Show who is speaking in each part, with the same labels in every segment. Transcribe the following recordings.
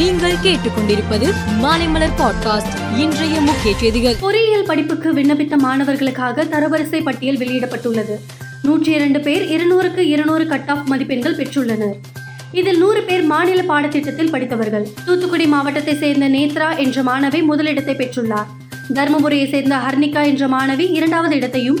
Speaker 1: நீங்கள் கேட்டுக்கொண்டிருப்பது மாலைமலர் பாட்காஸ்ட். இன்றைய முக்கிய செய்திகள்.
Speaker 2: பொறியியல் படிப்புக்கு விண்ணப்பித்த மாணவர்களுக்காக தரவரிசை பட்டியல் வெளியிடப்பட்டுள்ளது. நூற்றி இரண்டு பேர் இருநூறுக்கு இருநூறு கட் ஆஃப் மதிப்பெண்கள் பெற்றுள்ளனர். இதில் நூறு பேர் மாநில பாடத்திட்டத்தில் படித்தவர்கள். தூத்துக்குடி மாவட்டத்தை சேர்ந்த நேத்ரா என்ற மாணவி முதலிடத்தை பெற்றுள்ளார். தருமபுரியை சேர்ந்த ஹர்னிகா என்ற மாணவி இரண்டாவது இடத்தையும்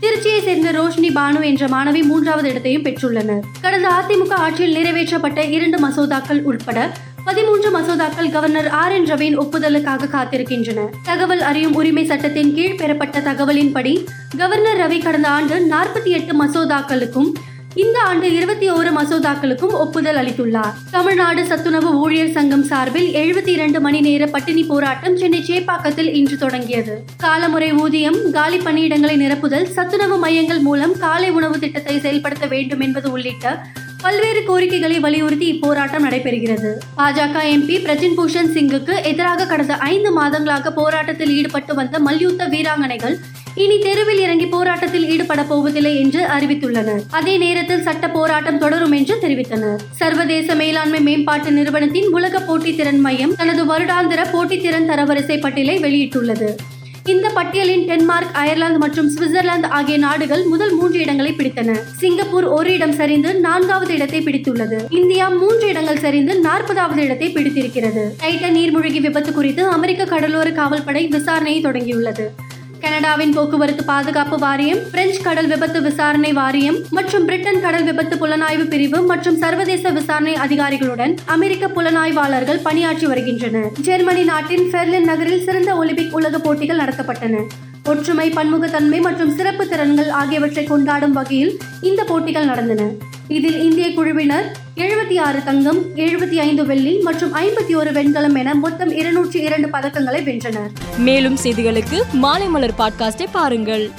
Speaker 2: திருச்சியை சேர்ந்த ரோஷினி பானு என்ற மாணவி மூன்றாவது இடத்தையும் பெற்றுள்ளனர். கடந்த அதிமுக ஆட்சியில் நிறைவேற்றப்பட்ட இரண்டு மசோதாக்கள் உட்பட பதிமூன்று மசோதாக்கள் கவர்னர் ஆர் என் ரவியின் ஒப்புதலுக்காக காத்திருக்கின்றன. தகவல் அறியும் உரிமை சட்டத்தின் கீழ் பெறப்பட்ட தகவலின்படி கவர்னர் ரவி கடந்த ஆண்டு நாற்பத்தி எட்டு மசோதாக்களுக்கும் இந்த ஆண்டு இருபத்தி ஓரு மசோதாக்களுக்கும் ஒப்புதல் அளித்துள்ளார். தமிழ்நாடு சத்துணவு ஊழியர் சங்கம் சார்பில் எழுபத்தி இரண்டு மணி நேர பட்டினி போராட்டம் சென்னை சேப்பாக்கத்தில் இன்று தொடங்கியது. காலமுறை ஊதியம் காலி பணியிடங்களை நிரப்புதல் சத்துணவு மையங்கள் மூலம் காலை உணவு திட்டத்தை செயல்படுத்த வேண்டும் என்பது உள்ளிட்ட பல்வேறு கோரிக்கைகளை வலியுறுத்தி இப்போராட்டம் நடைபெறுகிறது. பாஜக எம்பி பிரஜின் பூஷன் சிங்குக்கு எதிராக கடந்த ஐந்து மாதங்களாக போராட்டத்தில் ஈடுபட்டு வந்த மல்யுத்த வீராங்கனைகள் இனி தெருவில் இறங்கி போராட்டத்தில் ஈடுபட போவதில்லை என்று அறிவித்துள்ளனர். அதே நேரத்தில் சட்ட போராட்டம் தொடரும் என்று தெரிவித்தனர். சர்வதேச மேலாண்மை மேம்பாட்டு நிறுவனத்தின் உலக போட்டித்திறன் மையம் தனது வருடாந்திர போட்டித்திறன் தரவரிசை பட்டியலை வெளியிட்டுள்ளது. இந்த பட்டியலின் டென்மார்க் அயர்லாந்து மற்றும் சுவிட்சர்லாந்து ஆகிய நாடுகள் முதல் மூன்று இடங்களை பிடித்தன. சிங்கப்பூர் ஒரு இடம் சரிந்து நான்காவது இடத்தை பிடித்துள்ளது. இந்தியா மூன்று இடங்கள் சரிந்து நாற்பதாவது இடத்தை பிடித்திருக்கிறது. டைட்டன் நீர்மூழ்கி விபத்து குறித்து அமெரிக்க கடலோர காவல்படை விசாரணையை தொடங்கியுள்ளது. கனடாவின் போக்குவரத்து பாதுகாப்பு வாரியம் பிரெஞ்சு கடல் விபத்து விசாரணை வாரியம் மற்றும் பிரிட்டன் கடல் விபத்து புலனாய்வு பிரிவு மற்றும் சர்வதேச விசாரணை அதிகாரிகளுடன் அமெரிக்க புலனாய்வாளர்கள் பணியாற்றி வருகின்றனர். ஜெர்மனி நாட்டின் பெர்லின் நகரில் சிறந்த ஒலிம்பிக் உலக போட்டிகள் நடத்தப்பட்டன. ஒற்றுமை பன்முகத்தன்மை மற்றும் சிறப்பு திறன்கள் ஆகியவற்றை கொண்டாடும் வகையில் இந்த போட்டிகள் நடந்தன. இதில் இந்திய குழுவினர் எழுபத்தி ஆறு தங்கம் எழுபத்தி ஐந்து வெள்ளி மற்றும் ஐம்பத்தி ஒரு வெண்கலம் என மொத்தம் இருநூற்றி இரண்டு பதக்கங்களை வென்றனர்.
Speaker 1: மேலும் செய்திகளுக்கு மாலைமலர் பாட்காஸ்டை பாருங்கள்.